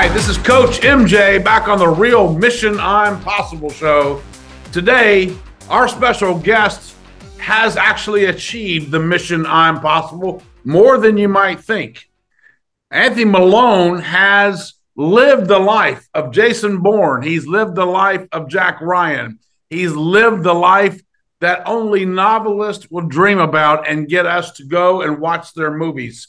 Hi, this is Coach MJ back on the Real Mission Impossible show. Today, our special guest has actually achieved the mission impossible more than you might think. Anthony Malone has lived the life of Jason Bourne. He's lived the life of Jack Ryan. He's lived the life that only novelists will dream about and get us to go and watch their movies.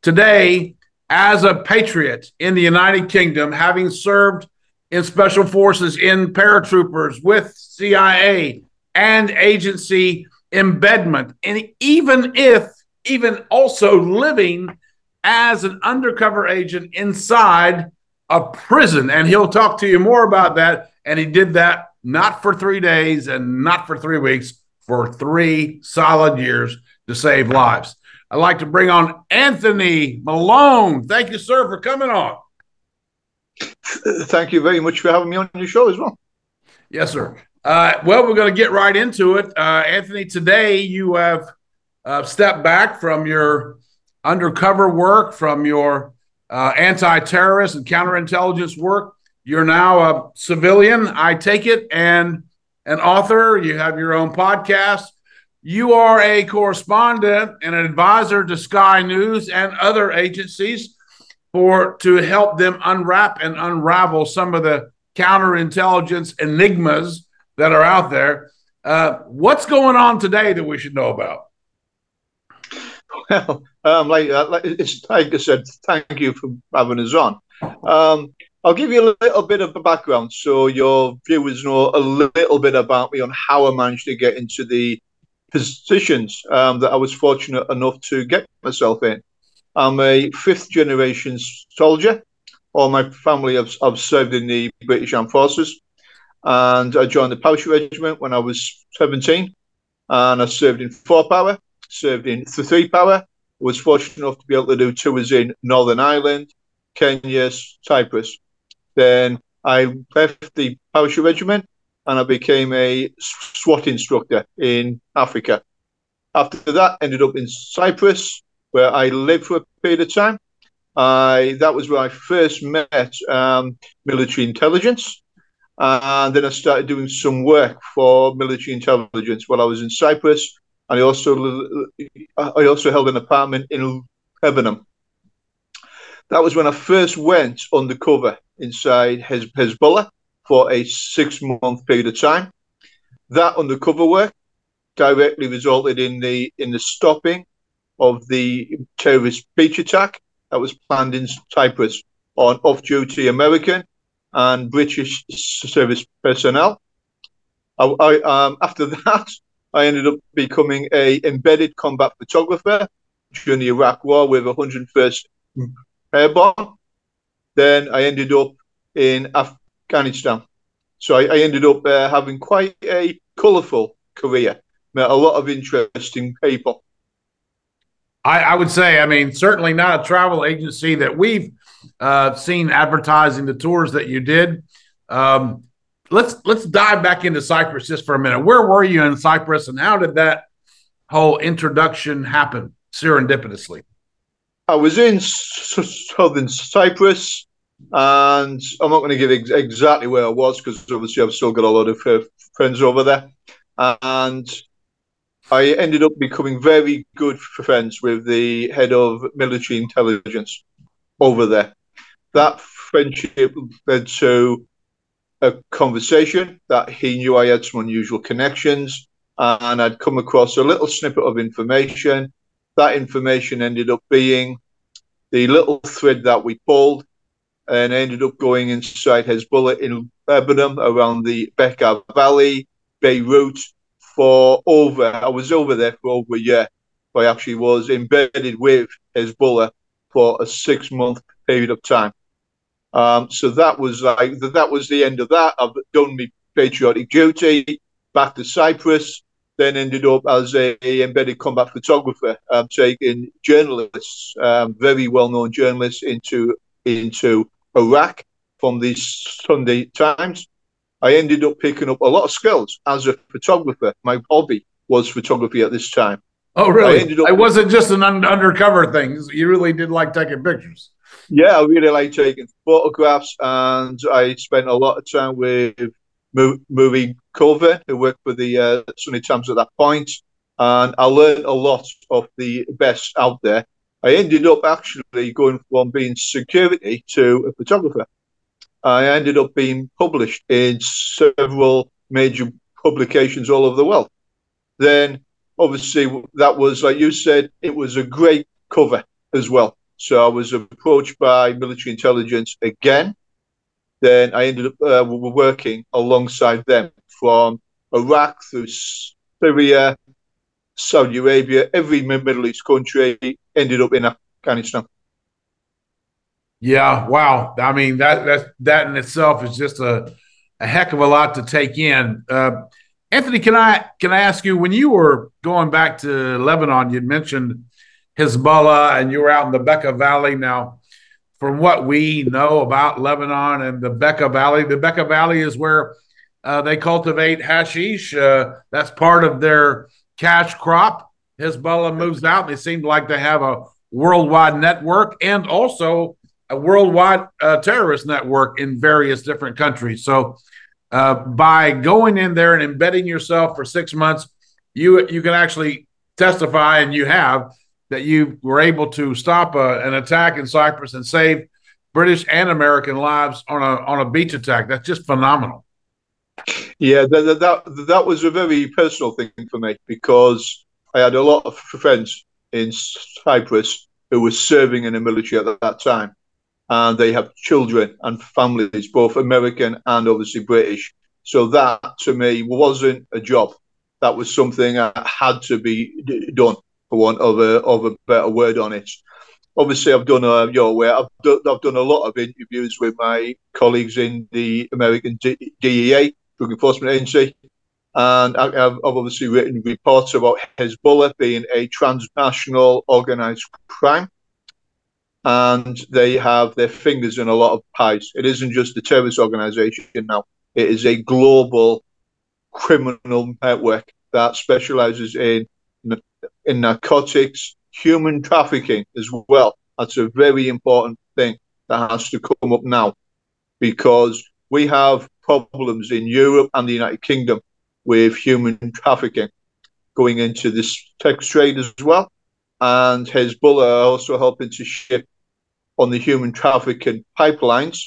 Today, as a patriot in the United Kingdom, having served in special forces in paratroopers with CIA and agency embedment, and even if, even also living as an undercover agent inside a prison. And he'll talk to you more about that. And he did that not for three days and not for three weeks, for three solid years to save lives. I'd like to bring on Anthony Malone. Thank you, sir, for coming on. Thank you very much for having me on your show as well. Yes, sir. Uh, well, we're going to get right into it. Uh, Anthony, today you have uh, stepped back from your undercover work, from your uh, anti terrorist and counterintelligence work. You're now a civilian, I take it, and an author. You have your own podcast. You are a correspondent and an advisor to Sky News and other agencies for to help them unwrap and unravel some of the counterintelligence enigmas that are out there. Uh, what's going on today that we should know about? Well, um, like, uh, like, like I said, thank you for having us on. Um, I'll give you a little bit of a background so your viewers know a little bit about me on how I managed to get into the positions um, that I was fortunate enough to get myself in. I'm a fifth generation soldier. All my family have, have served in the British Armed Forces. And I joined the Parachute Regiment when I was 17. And I served in four Para, served in three Para. Was fortunate enough to be able to do tours in Northern Ireland, Kenya, Cyprus. Then I left the Parachute Regiment and I became a SWAT instructor in Africa. After that, I ended up in Cyprus, where I lived for a period of time. I that was where I first met um, military intelligence, and then I started doing some work for military intelligence while I was in Cyprus. And I also I also held an apartment in Lebanon. That was when I first went undercover inside Hezbollah for a six month period of time. That undercover work directly resulted in the in the stopping of the terrorist beach attack that was planned in Cyprus on off-duty American and British service personnel. I, I, um, after that, I ended up becoming a embedded combat photographer during the Iraq War with 101st Airborne. Then I ended up in Afghanistan. So I, I ended up uh, having quite a colourful career. Met a lot of interesting people. I, I, would say, I mean, certainly not a travel agency that we've uh, seen advertising the tours that you did. Um, let's let's dive back into Cyprus just for a minute. Where were you in Cyprus, and how did that whole introduction happen serendipitously? I was in southern Cyprus, and I'm not going to give ex- exactly where I was because obviously I've still got a lot of uh, friends over there, and I ended up becoming very good friends with the head of military intelligence over there. That friendship led to a conversation that he knew I had some unusual connections and I'd come across a little snippet of information. That information ended up being the little thread that we pulled and ended up going inside Hezbollah in Lebanon around the Bekaa Valley, Beirut, for over, I was over there for over a year. I actually was embedded with Hezbollah for a six month period of time. Um, so that was like that was the end of that. I've done my patriotic duty back to Cyprus. Then ended up as a, a embedded combat photographer, um, taking journalists, um, very well known journalists, into into Iraq from the Sunday Times. I ended up picking up a lot of skills as a photographer. My hobby was photography at this time. Oh, really? Up, it wasn't just an un- undercover thing. You really did like taking pictures. Yeah, I really like taking photographs, and I spent a lot of time with Marie Colvin, who worked for the uh, Sunday Times at that point, and I learned a lot of the best out there. I ended up actually going from being security to a photographer. I ended up being published in several major publications all over the world. Then, obviously, that was, like you said, it was a great cover as well. So I was approached by military intelligence again. Then I ended up uh, working alongside them from Iraq through Syria, Saudi Arabia, every Middle East country ended up in Afghanistan. Yeah, wow. I mean that that that in itself is just a a heck of a lot to take in. Uh, Anthony, can I can I ask you when you were going back to Lebanon? You'd mentioned Hezbollah, and you were out in the Bekaa Valley. Now, from what we know about Lebanon and the Bekaa Valley, the Bekaa Valley is where uh, they cultivate hashish. Uh, that's part of their cash crop. Hezbollah moves out. They seem like they have a worldwide network and also a worldwide uh, terrorist network in various different countries. So, uh, by going in there and embedding yourself for six months, you you can actually testify, and you have that you were able to stop a, an attack in Cyprus and save British and American lives on a on a beach attack. That's just phenomenal. Yeah, that, that that was a very personal thing for me because I had a lot of friends in Cyprus who were serving in the military at that time, and they have children and families, both American and obviously British. So that to me wasn't a job; that was something that had to be done, for want of a of a better word on it. Obviously, I've done uh, a your way. I've done, I've done a lot of interviews with my colleagues in the American DEA Drug Enforcement Agency. And I've obviously written reports about Hezbollah being a transnational organized crime. And they have their fingers in a lot of pies. It isn't just a terrorist organization now, it is a global criminal network that specializes in, in narcotics, human trafficking as well. That's a very important thing that has to come up now because we have problems in Europe and the United Kingdom with human trafficking going into this sex trade as well. And Hezbollah are also helping to ship on the human trafficking pipelines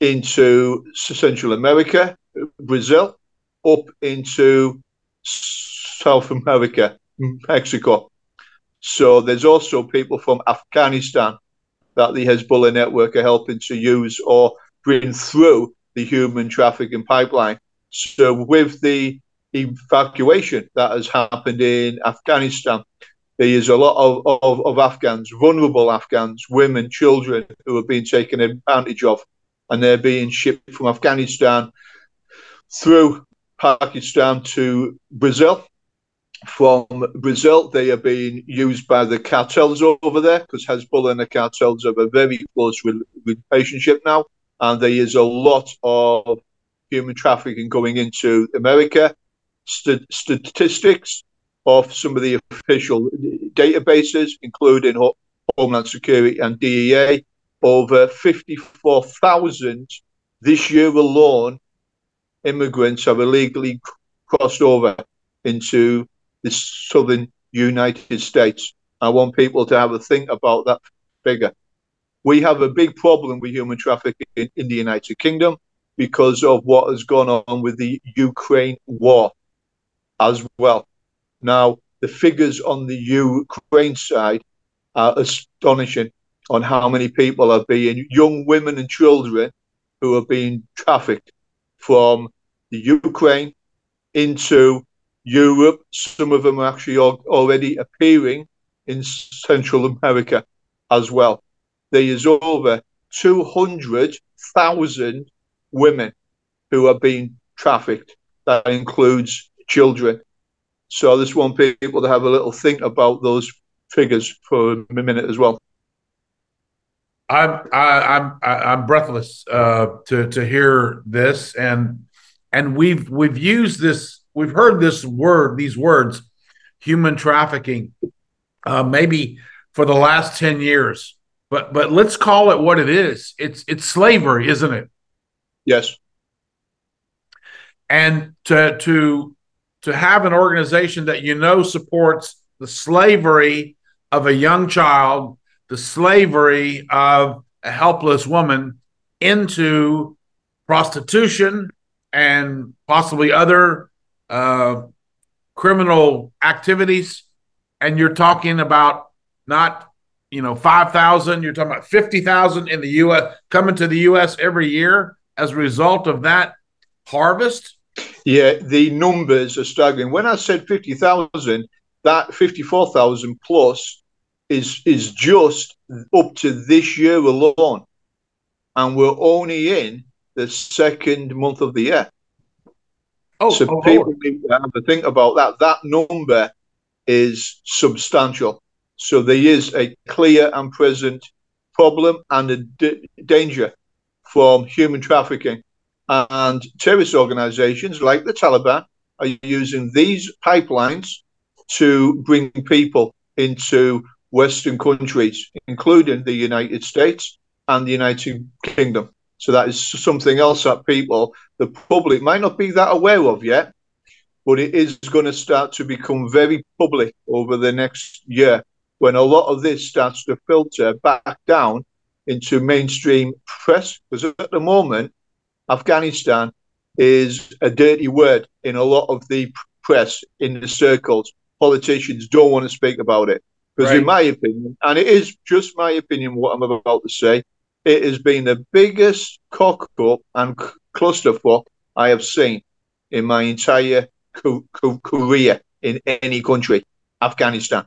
into Central America, Brazil, up into South America, Mexico. So there's also people from Afghanistan that the Hezbollah network are helping to use or bring through the human trafficking pipeline. So, with the evacuation that has happened in Afghanistan, there is a lot of, of, of Afghans, vulnerable Afghans, women, children who are being taken advantage of, and they're being shipped from Afghanistan through Pakistan to Brazil. From Brazil, they are being used by the cartels over there because Hezbollah and the cartels have a very close relationship now and there is a lot of human trafficking going into America. St- statistics of some of the official databases, including Homeland Security and DEA, over 54,000 this year alone immigrants have illegally crossed over into the southern United States. I want people to have a think about that figure we have a big problem with human trafficking in the United Kingdom because of what has gone on with the Ukraine war as well. Now, the figures on the Ukraine side are astonishing on how many people are being, young women and children who are being trafficked from the Ukraine into Europe. Some of them are actually already appearing in Central America as well there is over 200,000 women who are being trafficked. That includes children. So I just want people to have a little think about those figures for a minute as well. I'm I, I'm I'm breathless uh, to to hear this, and and we've we've used this, we've heard this word, these words human trafficking, uh, maybe for the last 10 years. But but let's call it what it is. It's it's slavery, isn't it? Yes. And to to to have an organization that you know supports the slavery of a young child, the slavery of a helpless woman into prostitution and possibly other uh, criminal activities. And you're talking about not, you know, 5,000, you're talking about 50,000 in the US coming to the US every year as a result of that harvest. Yeah, the numbers are staggering. When I said 50,000, that 54,000 plus is is just up to this year alone. And we're only in the second month of the year. Oh, oh so oh, people need to have a think about that. That number is substantial. So there is a clear and present problem and a d- danger from human trafficking. And terrorist organizations like the Taliban are using these pipelines to bring people into Western countries, including the United States and the United Kingdom. So that is something else that people, the public, might not be that aware of yet, but it is going to start to become very public over the next year when a lot of this starts to filter back down into mainstream press. Because at the moment, Afghanistan is a dirty word in a lot of the press in the circles. Politicians don't want to speak about it. Because, right. in my opinion, and it is just my opinion, what I'm about to say, it has been the biggest cock up and clusterfuck I have seen in my entire co- co- career in any country, Afghanistan.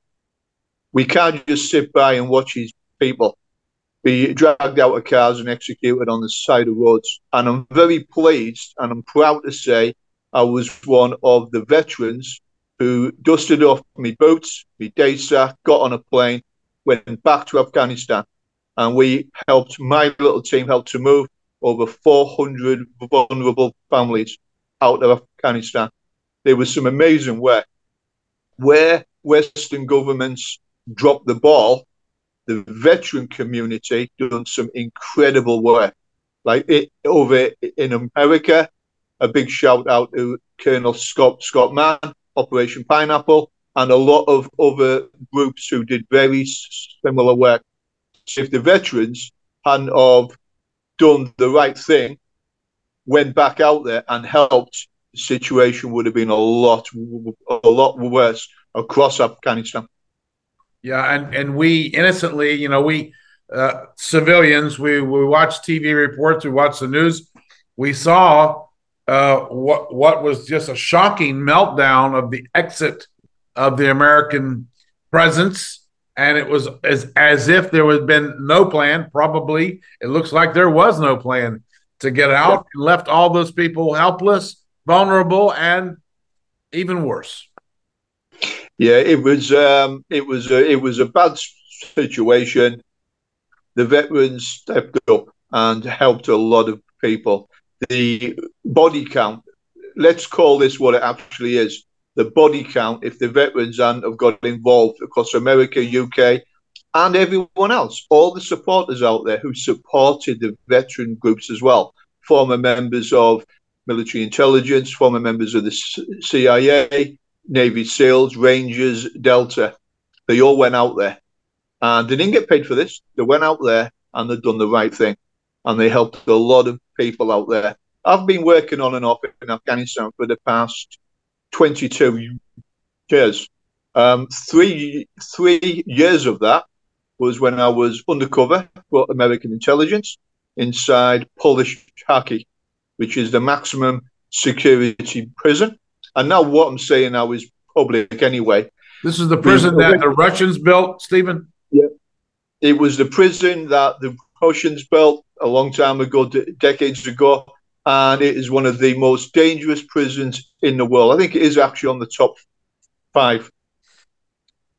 We can't just sit by and watch these people be dragged out of cars and executed on the side of roads. And I'm very pleased and I'm proud to say I was one of the veterans who dusted off my boots, my day sack, got on a plane, went back to Afghanistan and we helped my little team helped to move over 400 vulnerable families out of Afghanistan. There was some amazing work where Western governments dropped the ball. The veteran community done some incredible work. Like it, over in America, a big shout out to Colonel Scott Scott Mann, Operation Pineapple, and a lot of other groups who did very similar work if the veterans hadn't done the right thing, went back out there and helped, the situation would have been a lot, a lot worse across Afghanistan. Yeah, and and we innocently, you know, we uh, civilians, we we watch TV reports, we watch the news, we saw uh, what what was just a shocking meltdown of the exit of the American presence and it was as as if there had been no plan. Probably it looks like there was no plan to get out and left all those people helpless, vulnerable, and even worse. Yeah, it was um, it was a, it was a bad situation. The veterans stepped up and helped a lot of people. The body count, let's call this what it actually is the body count if the veterans and have got involved across America, UK, and everyone else, all the supporters out there who supported the veteran groups as well, former members of military intelligence, former members of the CIA, Navy SEALs, Rangers, Delta. They all went out there. And they didn't get paid for this. They went out there and they've done the right thing. And they helped a lot of people out there. I've been working on and off in Afghanistan for the past 22 years. Um, three three years of that was when I was undercover for American intelligence inside Polish Haki, which is the maximum security prison. And now what I'm saying now is public anyway. This is the prison that the Russians built, Stephen? Yeah. It was the prison that the Russians built a long time ago, decades ago, and it is one of the most dangerous prisons in the world. I think it is actually on the top five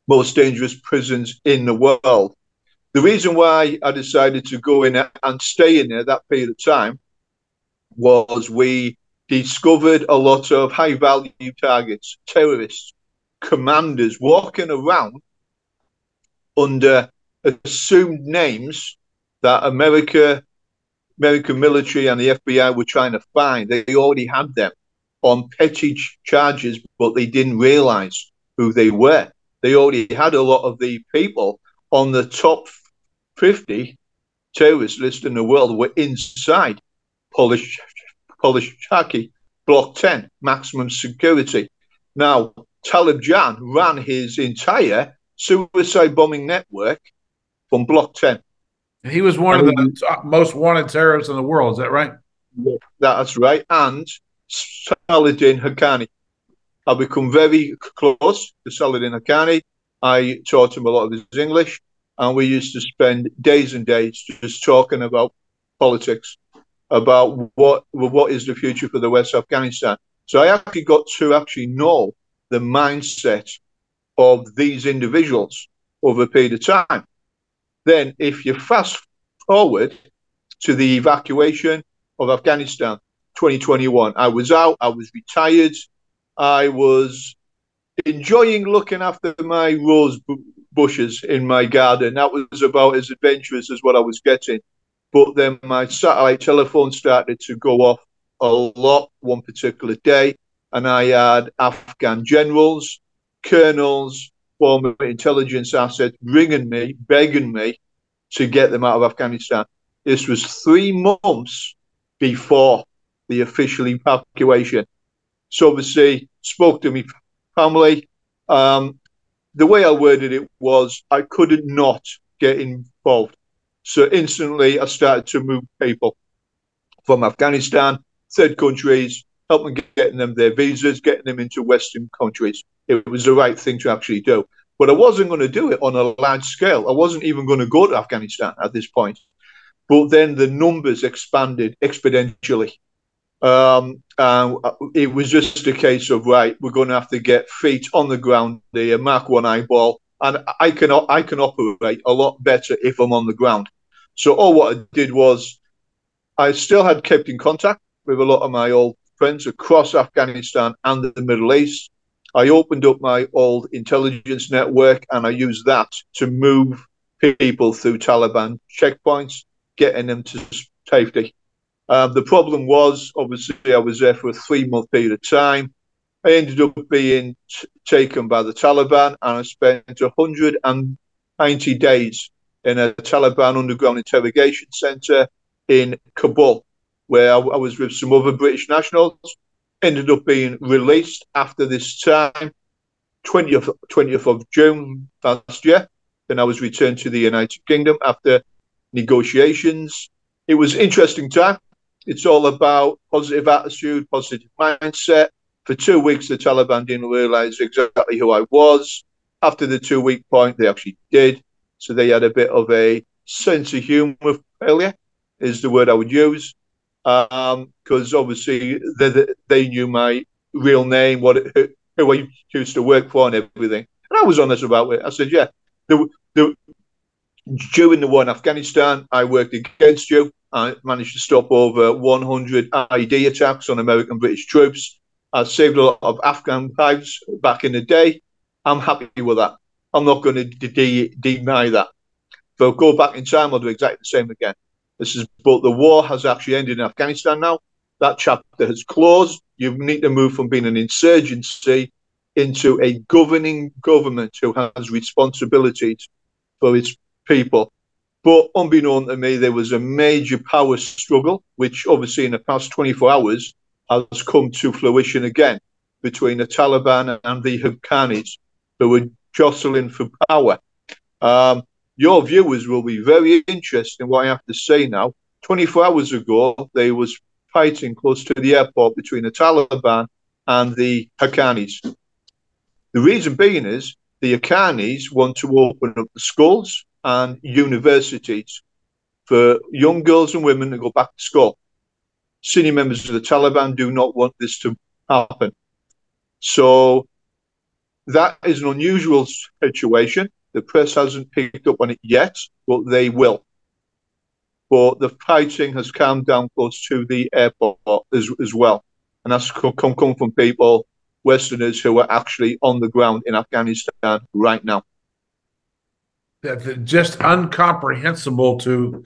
most dangerous prisons in the world. The reason why I decided to go in and stay in there that period of time was we discovered a lot of high value targets, terrorists commanders walking around under assumed names that America, American military and the FBI were trying to find. They already had them on petty charges, but they didn't realize who they were. They already had a lot of the people on the top 50 terrorist list in the world were inside Polish Polish Chaki, Block 10, maximum security. Now, Taliban ran his entire suicide bombing network from Block 10. He was one and of the most wanted terrorists in the world. Is that right? That's right. And Saladin Haqqani. I've become very close to Saladin Haqqani. I taught him a lot of his English, and we used to spend days and days just talking about politics, about what what is the future for the West Afghanistan. So I actually got to actually know the mindset of these individuals over a period of time. Then, if you fast forward to the evacuation of Afghanistan 2021, I was out, I was retired, I was enjoying looking after my rose bushes in my garden. That was about as adventurous as what I was getting. But then my satellite telephone started to go off a lot one particular day, and I had Afghan generals, colonels, former intelligence assets ringing me, begging me to get them out of Afghanistan. This was three months before the official evacuation. So obviously spoke to me family. Um, the way I worded it was I couldn't not get involved. So instantly I started to move people from Afghanistan, third countries, helping getting them their visas, getting them into Western countries. It was the right thing to actually do. But I wasn't going to do it on a large scale. I wasn't even going to go to Afghanistan at this point. But then the numbers expanded exponentially. Um, and it was just a case of right, we're going to have to get feet on the ground there, mark one eyeball, and I can I can operate a lot better if I'm on the ground. So all what I did was, I still had kept in contact with a lot of my old friends across Afghanistan and the Middle East. I opened up my old intelligence network and I used that to move people through Taliban checkpoints, getting them to safety. Um, the problem was, obviously, I was there for a three month period of time. I ended up being t- taken by the Taliban, and I spent 190 days in a Taliban underground interrogation center in Kabul, where I, I was with some other British nationals. Ended up being released after this time, 20th, 20th of June last year. Then I was returned to the United Kingdom after negotiations. It was interesting time. It's all about positive attitude, positive mindset. For two weeks, the Taliban didn't realize exactly who I was. After the two week point, they actually did. So they had a bit of a sense of humor failure, is the word I would use. Because um, obviously they, they knew my real name, what who I used to work for, and everything. And I was honest about it. I said, yeah, the, the, during the war in Afghanistan, I worked against you. I managed to stop over 100 IED attacks on American British troops. I saved a lot of Afghan lives back in the day. I'm happy with that. I'm not going to de- deny that. I go back in time, I'll do exactly the same again. This is, but the war has actually ended in Afghanistan now. That chapter has closed. You need to move from being an insurgency into a governing government who has responsibilities for its people. But unbeknown to me, there was a major power struggle, which obviously in the past 24 hours has come to fruition again between the Taliban and the Haqqanis, who were jostling for power. Um, your viewers will be very interested in what I have to say now. 24 hours ago, there was fighting close to the airport between the Taliban and the Haqqanis. The reason being is the Haqqanis want to open up the schools and universities for young girls and women to go back to school. Senior members of the Taliban do not want this to happen. So that is an unusual situation. The press hasn't picked up on it yet, but they will. But the fighting has calmed down close to the airport as, as well. And that's come, come from people Westerners who are actually on the ground in Afghanistan right now. That just incomprehensible to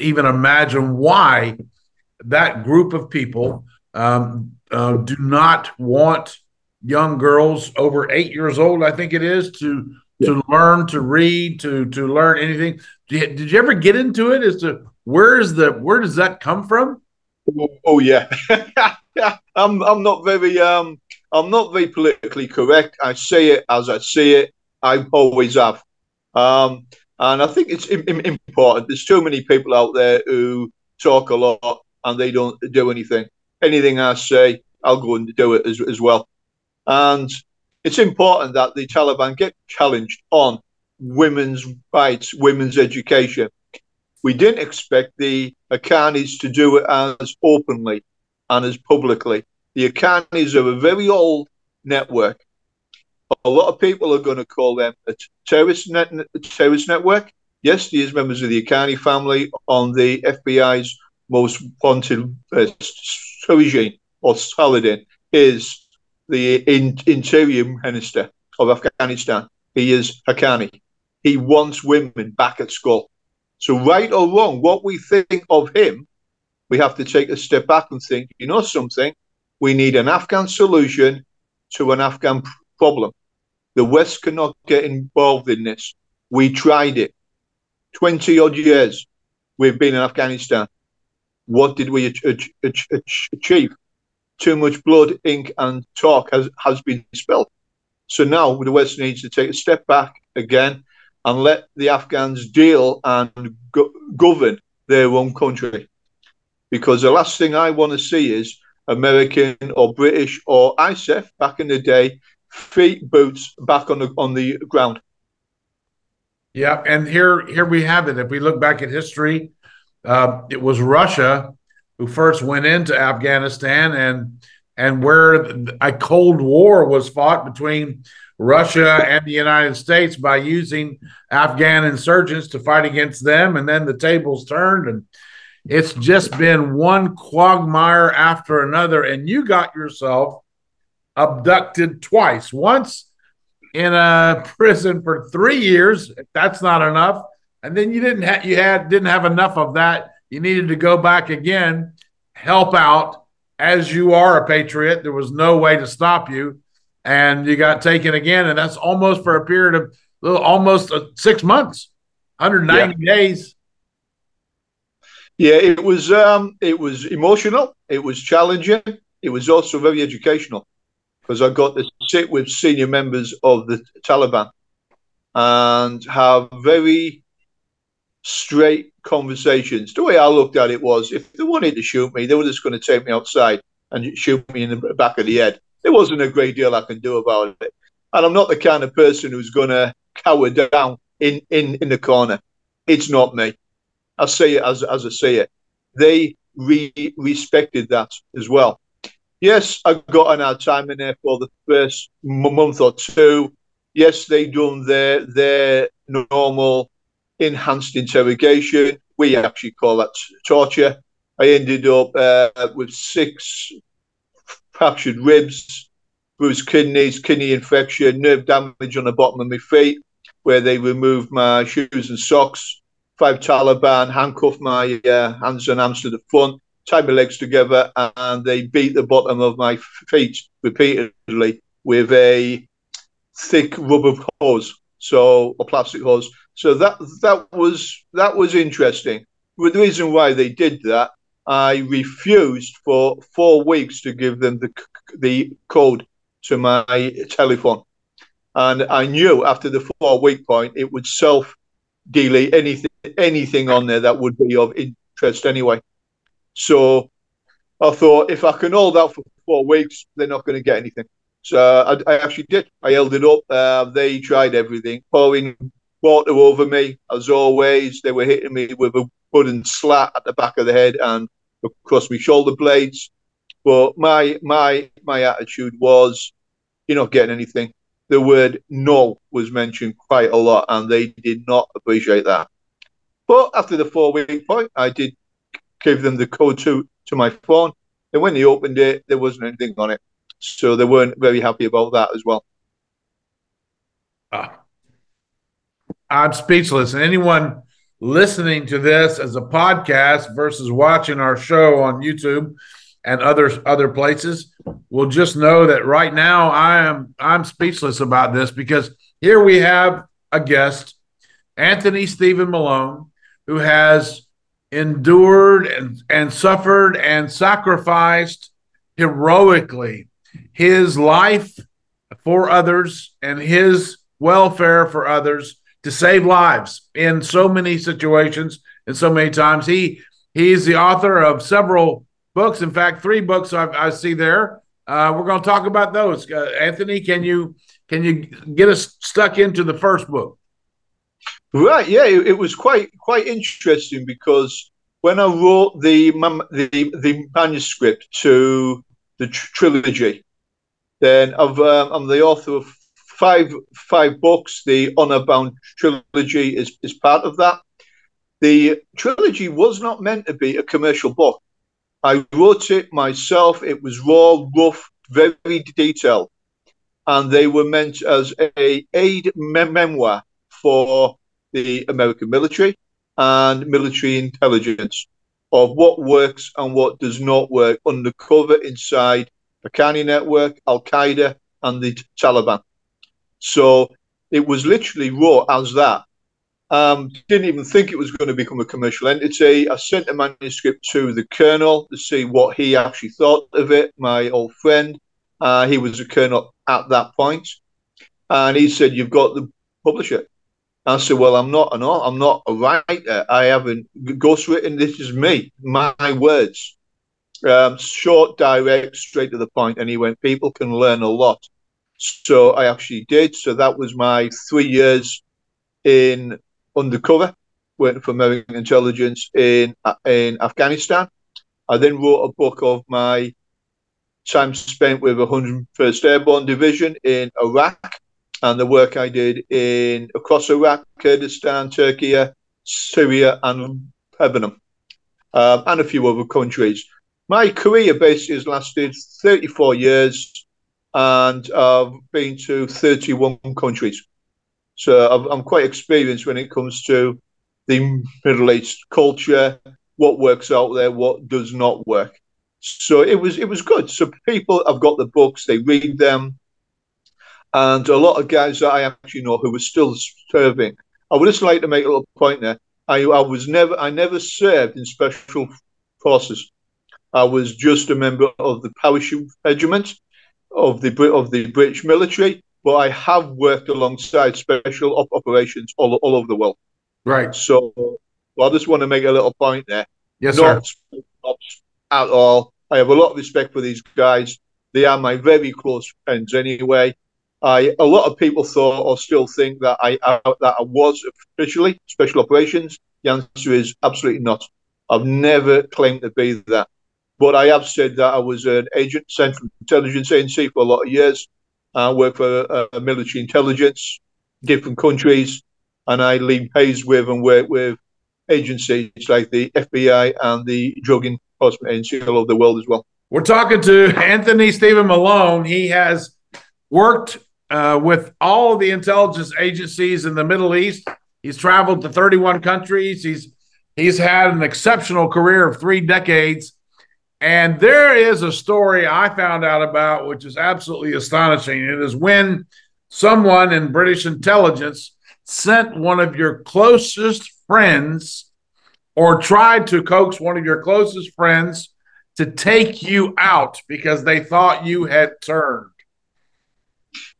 even imagine why that group of people um, uh, do not want young girls over eight years old, I think it is, to yeah. to learn to read, to to learn anything. Did you, did you ever get into it as to where is the where does that come from? Oh, oh yeah, I'm I'm not very um I'm not very politically correct. I say it as I see it. I always have. Um, and I think it's important. There's too many people out there who talk a lot and they don't do anything. Anything I say, I'll go and do it as, as well. And it's important that the Taliban get challenged on women's rights, women's education. We didn't expect the Haqqanis to do it as openly and as publicly. The Haqqanis are a very old network. A lot of people are going to call them a terrorist, net, terrorist network. Yes, these members of the Haqqani family on the FBI's most wanted uh, regime or Saladin is the in, interior minister of Afghanistan. He is Haqqani. He wants women back at school. So, right or wrong, what we think of him, we have to take a step back and think, you know something? We need an Afghan solution to an Afghan problem. The West cannot get involved in this. We tried it. 20 odd years we've been in Afghanistan. What did we achieve? Too much blood, ink, and talk has, has been spilled. So now the West needs to take a step back again and let the Afghans deal and go- govern their own country. Because the last thing I want to see is American or British or ISAF back in the day, feet boots back on the on the ground. Yeah, and here here we have it. If we look back at history, uh, it was Russia who first went into Afghanistan and and where a Cold War was fought between Russia and the United States by using Afghan insurgents to fight against them, and then the tables turned and it's just been one quagmire after another, and you got yourself abducted twice. Once in a prison for three years. That's not enough. And then you didn't you had didn't have enough of that. You needed to go back again, help out as you are a patriot. There was no way to stop you, and you got taken again. And that's almost for a period of almost uh, six months, 190 yeah. days. Yeah, it was um, it was emotional. It was challenging. It was also very educational because I got to sit with senior members of the Taliban and have very straight conversations. The way I looked at it was, if they wanted to shoot me, they were just going to take me outside and shoot me in the back of the head. There wasn't a great deal I can do about it, and I'm not the kind of person who's going to cower down in in in the corner. It's not me. I say it as as I say it. They re- respected that as well. Yes, I got an hard time in there for the first month or two. Yes, they done their their normal enhanced interrogation. We actually call that torture. I ended up uh, with six fractured ribs, bruised kidneys, kidney infection, nerve damage on the bottom of my feet, where they removed my shoes and socks five Taliban handcuffed my uh, hands and arms to the front, tied my legs together, and they beat the bottom of my feet repeatedly with a thick rubber hose, so a plastic hose. So that that was that was interesting. But the reason why they did that, I refused for four weeks to give them the the code to my telephone, and I knew after the four week point it would self delete anything anything on there that would be of interest anyway. So I thought if I can hold out for four weeks, they're not going to get anything. So I, I, actually did. I held it up. Uh, they tried everything, pouring water over me as always. They were hitting me with a wooden slat at the back of the head and across my shoulder blades. But my my my attitude was, you're not getting anything. The word no was mentioned quite a lot, and they did not appreciate that. But after the four week point, I did give them the code to, to my phone. And when they opened it, there wasn't anything on it. So they weren't very happy about that as well. Uh, I'm speechless. And anyone listening to this as a podcast versus watching our show on YouTube and other other places will just know that right now I am I'm speechless about this because here we have a guest, Anthony Stephen Malone, who has endured and, and suffered and sacrificed heroically his life for others and his welfare for others to save lives in so many situations and so many times. He he's the author of several books. In fact, three books I, I see there. Uh, we're going to talk about those. Uh, Anthony, can you can you get us stuck into the first book? Right. Yeah, it, it was quite quite interesting because when I wrote the the the manuscript to the tr- trilogy, then I've, um, I'm the author of five five books. The Honor Bound trilogy is is part of that. The trilogy was not meant to be a commercial book. I wrote it myself. It was raw, rough, very detailed, and they were meant as a aide-memoire for the American military and military intelligence of what works and what does not work undercover inside the Haqqani network, Al Qaeda, and the Taliban. So it was literally raw as that. Um, didn't even think it was going to become a commercial entity. I sent a manuscript to the colonel to see what he actually thought of it. My old friend, uh, he was a colonel at that point, and he said, "You've got the publisher. I said, "Well, I'm not an I'm not a writer. I haven't ghostwritten. This is me, my words, um, short, direct, straight to the point." And he went, "People can learn a lot." So I actually did. So that was my three years in undercover, working for American intelligence in in Afghanistan. I then wrote a book of my time spent with 101st Airborne Division in Iraq and the work I did in across Iraq, Kurdistan, Turkey, Syria, and Lebanon, um, and a few other countries. My career basically has lasted 34 years, and I've been to 31 countries. So i am quite experienced when it comes to the Middle East culture, what works out there, what does not work. So it was it was good. So people have got the books, they read them, and a lot of guys that I actually know who are still serving. I would just like to make a little point there. I, I was never I never served in special forces. I was just a member of the parachute regiment of the of the British military, but I have worked alongside special op- operations all, all over the world. Right. So well, I just want to make a little point there. Yes, Not sir. At all. I have a lot of respect for these guys. They are my very close friends anyway. I a lot of people thought or still think that I, I that I was officially special operations. The answer is absolutely not. I've never claimed to be that. But I have said that I was an agent, Central Intelligence Agency, for a lot of years. I work for uh, military intelligence, different countries, and I liaise with and work with agencies like the FBI and the Drug Enforcement Agency all over the world as well. We're talking to Anthony Stephen Malone. He has worked uh, with all the intelligence agencies in the Middle East. He's traveled to 31 countries. He's he's had an exceptional career of three decades and there is a story I found out about, which is absolutely astonishing. It is when someone in British intelligence sent one of your closest friends or tried to coax one of your closest friends to take you out because they thought you had turned.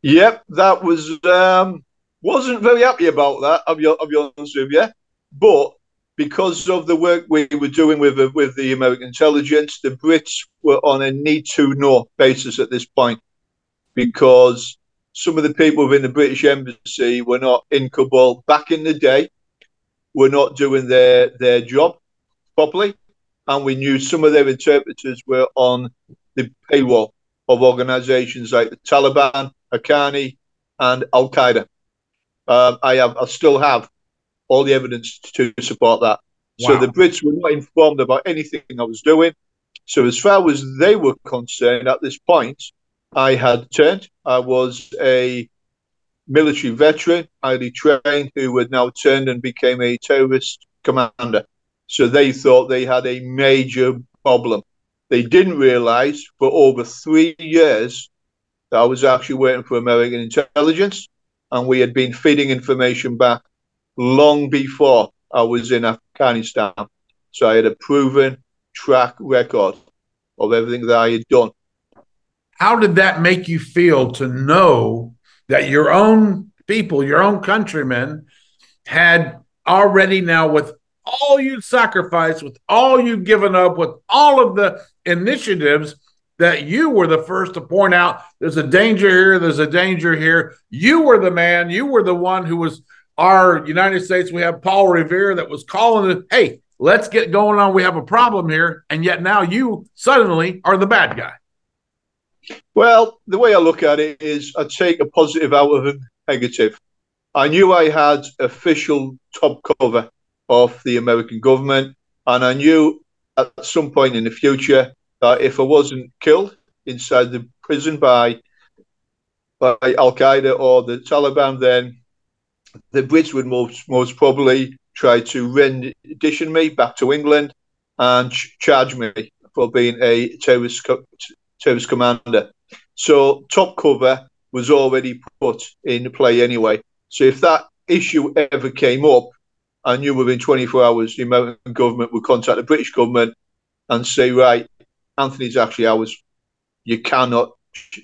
Yep, that was um wasn't very happy about that. I'll be, I'll be honest with you, but because of the work we were doing with with the American intelligence, the Brits were on a need to know basis at this point because some of the people within the British embassy were not in Kabul back in the day, were not doing their their job properly, and we knew some of their interpreters were on the payroll of organisations like the Taliban, Haqqani, and Al Qaeda. Um, I have, I still have all the evidence to support that. Wow. So the Brits were not informed about anything I was doing. So as far as they were concerned at this point, I had turned. I was a military veteran, highly trained, who had now turned and became a terrorist commander. So they thought they had a major problem. They didn't realize for over three years that I was actually waiting for American intelligence, and we had been feeding information back long before I was in Afghanistan. So I had a proven track record of everything that I had done. How did that make you feel to know that your own people, your own countrymen, had already now, with all you sacrificed, with all you've given up, with all of the initiatives, that you were the first to point out there's a danger here, there's a danger here. You were the man, you were the one who was our United States. We have Paul Revere that was calling hey, let's get going on. We have a problem here. And yet now you suddenly are the bad guy. Well, the way I look at it is I take a positive out of a negative. I knew I had official top cover of the American government, and I knew at some point in the future that if I wasn't killed inside the prison by by Al Qaeda or the Taliban, then the Brits would most most probably try to rendition me back to England and ch- charge me for being a terrorist co- terrorist commander. So top cover was already put in play anyway. So if that issue ever came up, I knew within 24 hours the American government would contact the British government and say, right, Anthony's actually ours. You cannot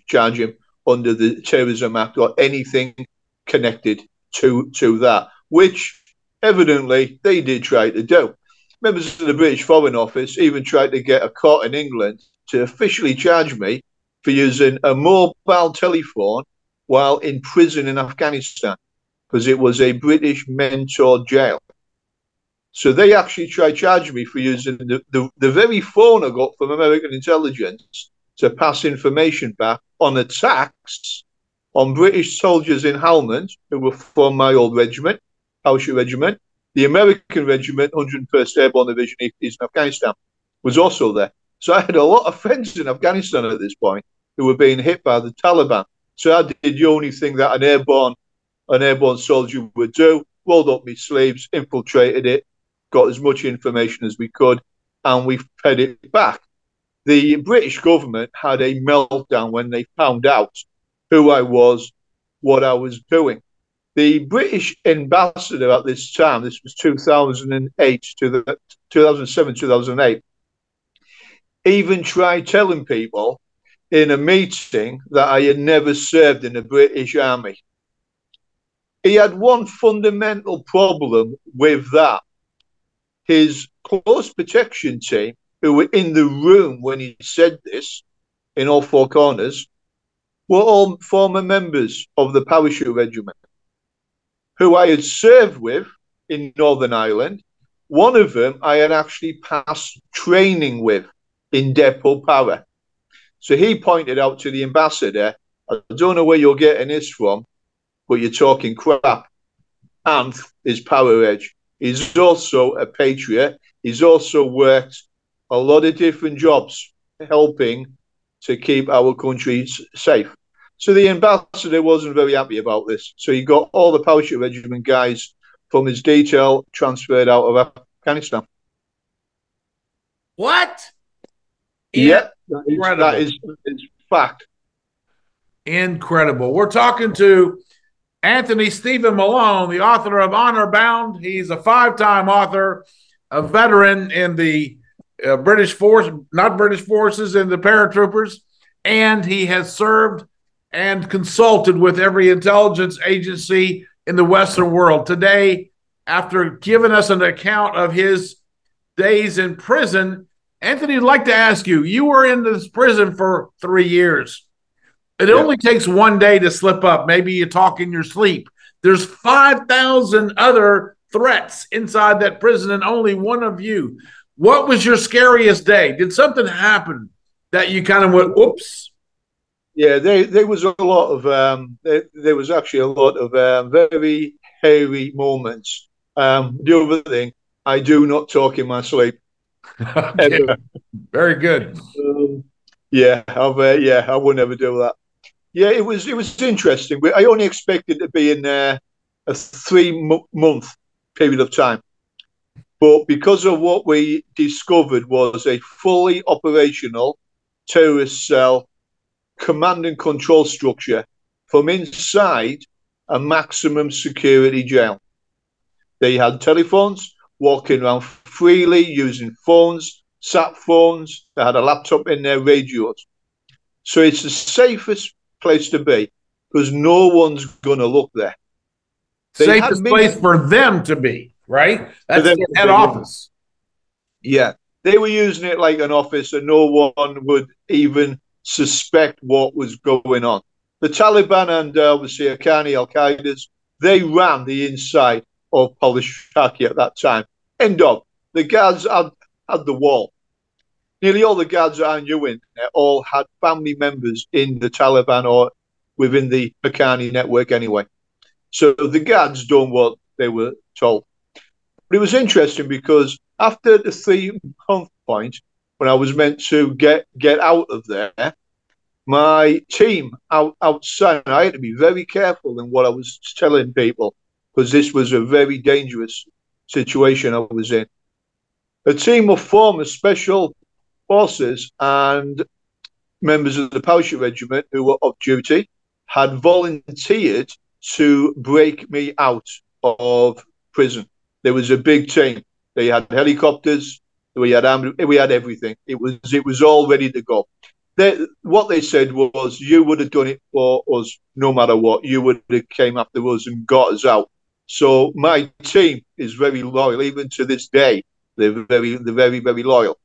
charge him under the Terrorism Act or anything connected to to that, which evidently they did try to do. Members of the British Foreign Office even tried to get a court in England to officially charge me for using a mobile telephone while in prison in Afghanistan because it was a British mentor jail. So they actually tried charging me for using the, the, the very phone I got from American intelligence to pass information back on attacks on British soldiers in Helmand who were from my old regiment, Parachute Regiment. The American regiment, 101st Airborne Division, is in Afghanistan, was also there. So I had a lot of friends in Afghanistan at this point who were being hit by the Taliban. So I did the only thing that an airborne an airborne soldier would do: rolled up my sleeves, infiltrated it, got as much information as we could, and we fed it back. The British government had a meltdown when they found out who I was, what I was doing. The British ambassador at this time, this was 2008 to the 2007, 2008, even tried telling people in a meeting that I had never served in the British Army. He had one fundamental problem with that. His close protection team, who were in the room when he said this, in all four corners, were all former members of the Parachute Regiment, who I had served with in Northern Ireland. One of them I had actually passed training with in Depot Para. So he pointed out to the ambassador, I don't know where you're getting this from, but you're talking crap. And his Para Reg. He's also a patriot. He's also worked a lot of different jobs helping to keep our country safe. So the ambassador wasn't very happy about this. So he got all the parachute regiment guys from his detail transferred out of Afghanistan. What? Yeah, that is, that is, is fact. Incredible. We're talking to Anthony Stephen Malone, the author of Honor Bound. He's a five time author, a veteran in the uh, British force, not British forces, and the paratroopers, and he has served and consulted with every intelligence agency in the Western world. Today, after giving us an account of his days in prison, Anthony, I'd like to ask you you were in this prison for three years. It yeah. only takes one day to slip up. Maybe you talk in your sleep. There's 5,000 other threats inside that prison, and only one of you. What was your scariest day? Did something happen that you kind of went, oops? Yeah, there, there was a lot of, um, there, there was actually a lot of um, very hairy moments. Um, the other thing, I do not talk in my sleep. okay. Very good. Um, Yeah, I've, uh, yeah, I would never do that. Yeah, it was it was interesting. I only expected to be in there a three month period of time, but because of what we discovered was a fully operational terrorist cell command and control structure from inside a maximum security jail. They had telephones, walking around freely using phones, sat phones. They had a laptop in their radios. So it's the safest place to be because no one's going to look there. They Safest place for them to be, right? That's the head office. Yeah. They were using it like an office and no one would even suspect what was going on. The Taliban and uh, obviously Haqqani Al Qaeda's, they ran the inside of Pul-e-Charkhi at that time. End of. The guards had, had the wall. Nearly all the guards I knew in there all had family members in the Taliban or within the Haqqani network anyway. So the guards done what they were told. But it was interesting because after the three month point, when I was meant to get get out of there, my team out, outside, I had to be very careful in what I was telling people because this was a very dangerous situation I was in. A team of former special forces and members of the parachute regiment who were off duty had volunteered to break me out of prison. There was a big team. They had helicopters. We had we had everything. It was it was all ready to go. They, what they said was, you would have done it for us no matter what. You would have came after us and got us out. So my team is very loyal, even to this day. They're very, they're very, very loyal.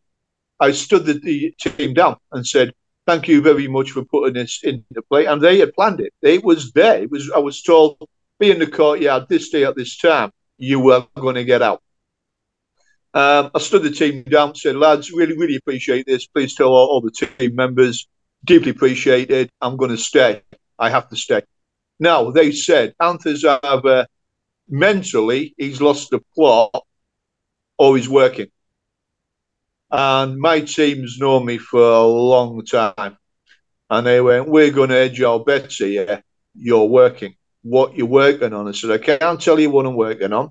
I stood the, the team down and said, "Thank you very much for putting this into play." And they had planned it. It was there. It was. I was told, "Be in the courtyard this day at this time. You were going to get out." Um, I stood the team down, said, "Lads, really, really appreciate this. Please tell all, all the team members, deeply appreciated. I'm going to stay. I have to stay." Now they said, "Anthony's either mentally he's lost the plot, or he's working." And my team's known me for a long time. And they went, We're going to edge our bets here. You're working. What you're working on? I said, I can't tell you what I'm working on,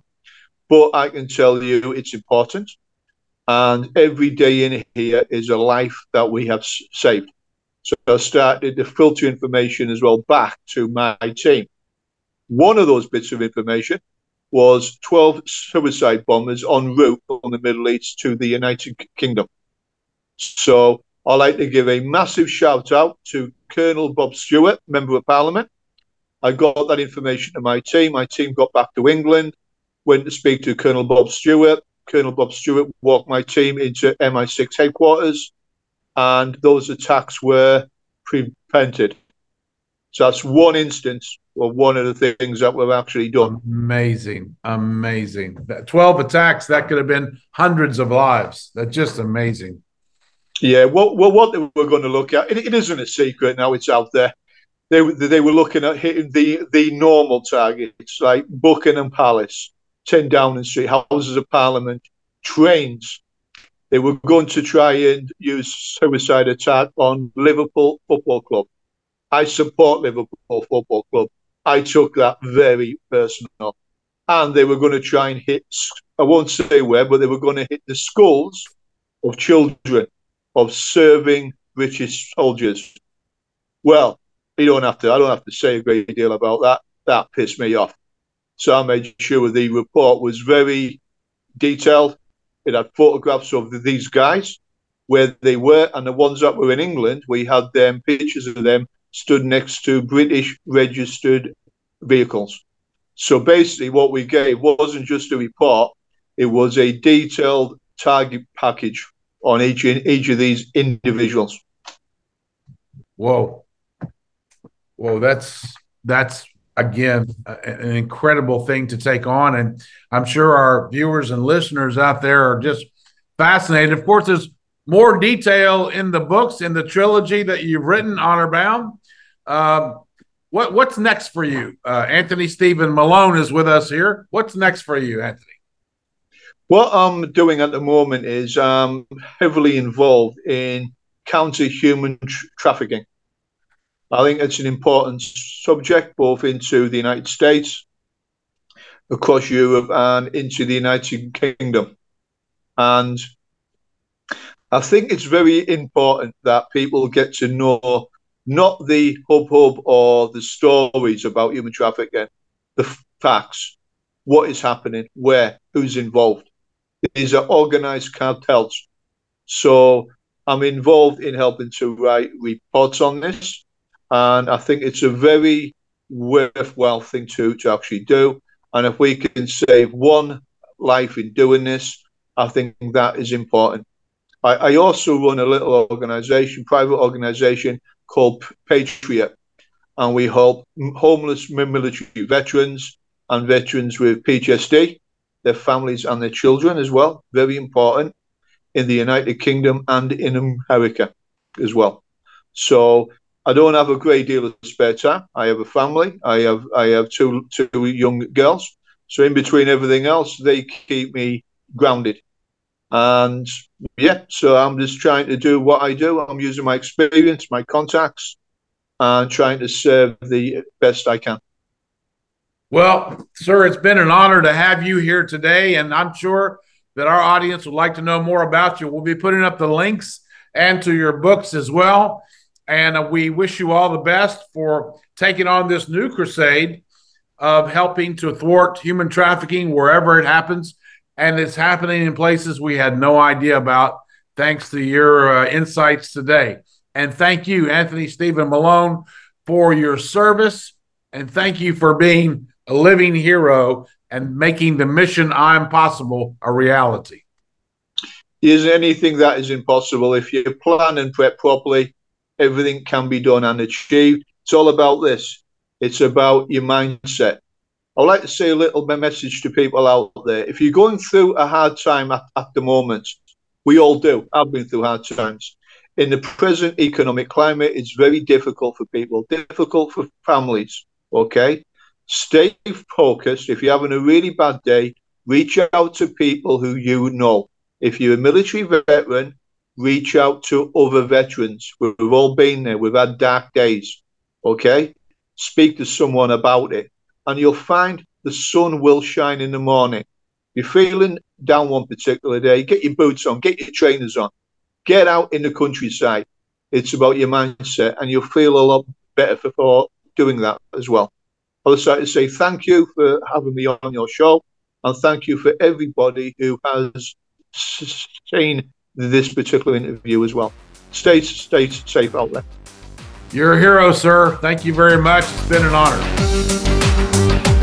but I can tell you it's important. And every day in here is a life that we have saved. So I started to filter information as well back to my team. One of those bits of information was 12 suicide bombers en route from the Middle East to the United Kingdom. So I'd like to give a massive shout out to Colonel Bob Stewart, Member of Parliament. I got that information to my team. My team got back to England, went to speak to Colonel Bob Stewart. Colonel Bob Stewart walked my team into MI6 headquarters, and those attacks were prevented. So that's one instance of one of the things that we've actually done. Amazing, amazing. Twelve attacks that could have been hundreds of lives. That's just amazing. Yeah, well, well what we're going to look at, it, it isn't a secret now; it's out there. They they were looking at hitting the the normal targets like Buckingham Palace, Ten Downing Street, Houses of Parliament, trains. They were going to try and use suicide attack on Liverpool Football Club I support Liverpool Football Club. I took that very personal. And they were going to try and hit, I won't say where, but they were going to hit the schools of children of serving British soldiers. Well, you don't have to, I don't have to say a great deal about that. That pissed me off. So I made sure the report was very detailed. It had photographs of these guys, where they were, and the ones that were in England, we had them pictures of them stood next to British registered vehicles. So basically, what we gave wasn't just a report, it was a detailed target package on each, each of these individuals. Whoa. Whoa, that's that's again an incredible thing to take on and i'm sure our viewers and listeners out there are just fascinated of course there's more detail in the books in the trilogy that you've written honor bound um, what what's next for you? Uh, Anthony Stephen Malone is with us here. What's next for you, Anthony? What I'm doing at the moment is I'm heavily involved in counter human tr- trafficking. I think it's an important subject both into the United States, across Europe, and into the United Kingdom. And I think it's very important that people get to know not the hub hub or the stories about human trafficking, the facts, what is happening, where, who's involved. These are organized cartels. So I'm involved in helping to write reports on this. And I think it's a very worthwhile thing to, to actually do. And if we can save one life in doing this, I think that is important. I, I also run a little organization, private organization called Patriot, and we help homeless military veterans and veterans with PTSD, their families and their children as well. Very important in the United Kingdom and in America as well. So I don't have a great deal of spare time. I have a family. I have I have two two young girls. So in between everything else, they keep me grounded. And yeah, so I'm just trying to do what I do. I'm using my experience, my contacts, and trying to serve the best I can. Well, sir, it's been an honor to have you here today, and I'm sure that our audience would like to know more about you. We'll be putting up the links and to your books as well. And uh, we wish you all the best for taking on this new crusade of helping to thwart human trafficking wherever it happens and it's happening in places we had no idea about, thanks to your uh, insights today. And thank you, Anthony Stephen Malone, for your service. And thank you for being a living hero and making the mission I'm possible a reality. Is anything that is impossible if you plan and prep properly? Everything can be done and achieved. It's all about this. It's about your mindset. I'd like to say a little message to people out there. If you're going through a hard time at, at the moment, we all do. I've been through hard times. In the present economic climate, it's very difficult for people, difficult for families. Okay. Stay focused. If you're having a really bad day, reach out to people who you know. If you're a military veteran, reach out to other veterans. We've all been there. We've had dark days. Okay. Speak to someone about it and you'll find the sun will shine in the morning. You're feeling down one particular day, get your boots on, get your trainers on, get out in the countryside. It's about your mindset, and you'll feel a lot better for for doing that as well. I would like to say thank you for having me on your show, and thank you for everybody who has seen this particular interview as well. Stay, stay safe out there. You're a hero, sir. Thank you very much. It's been an honor.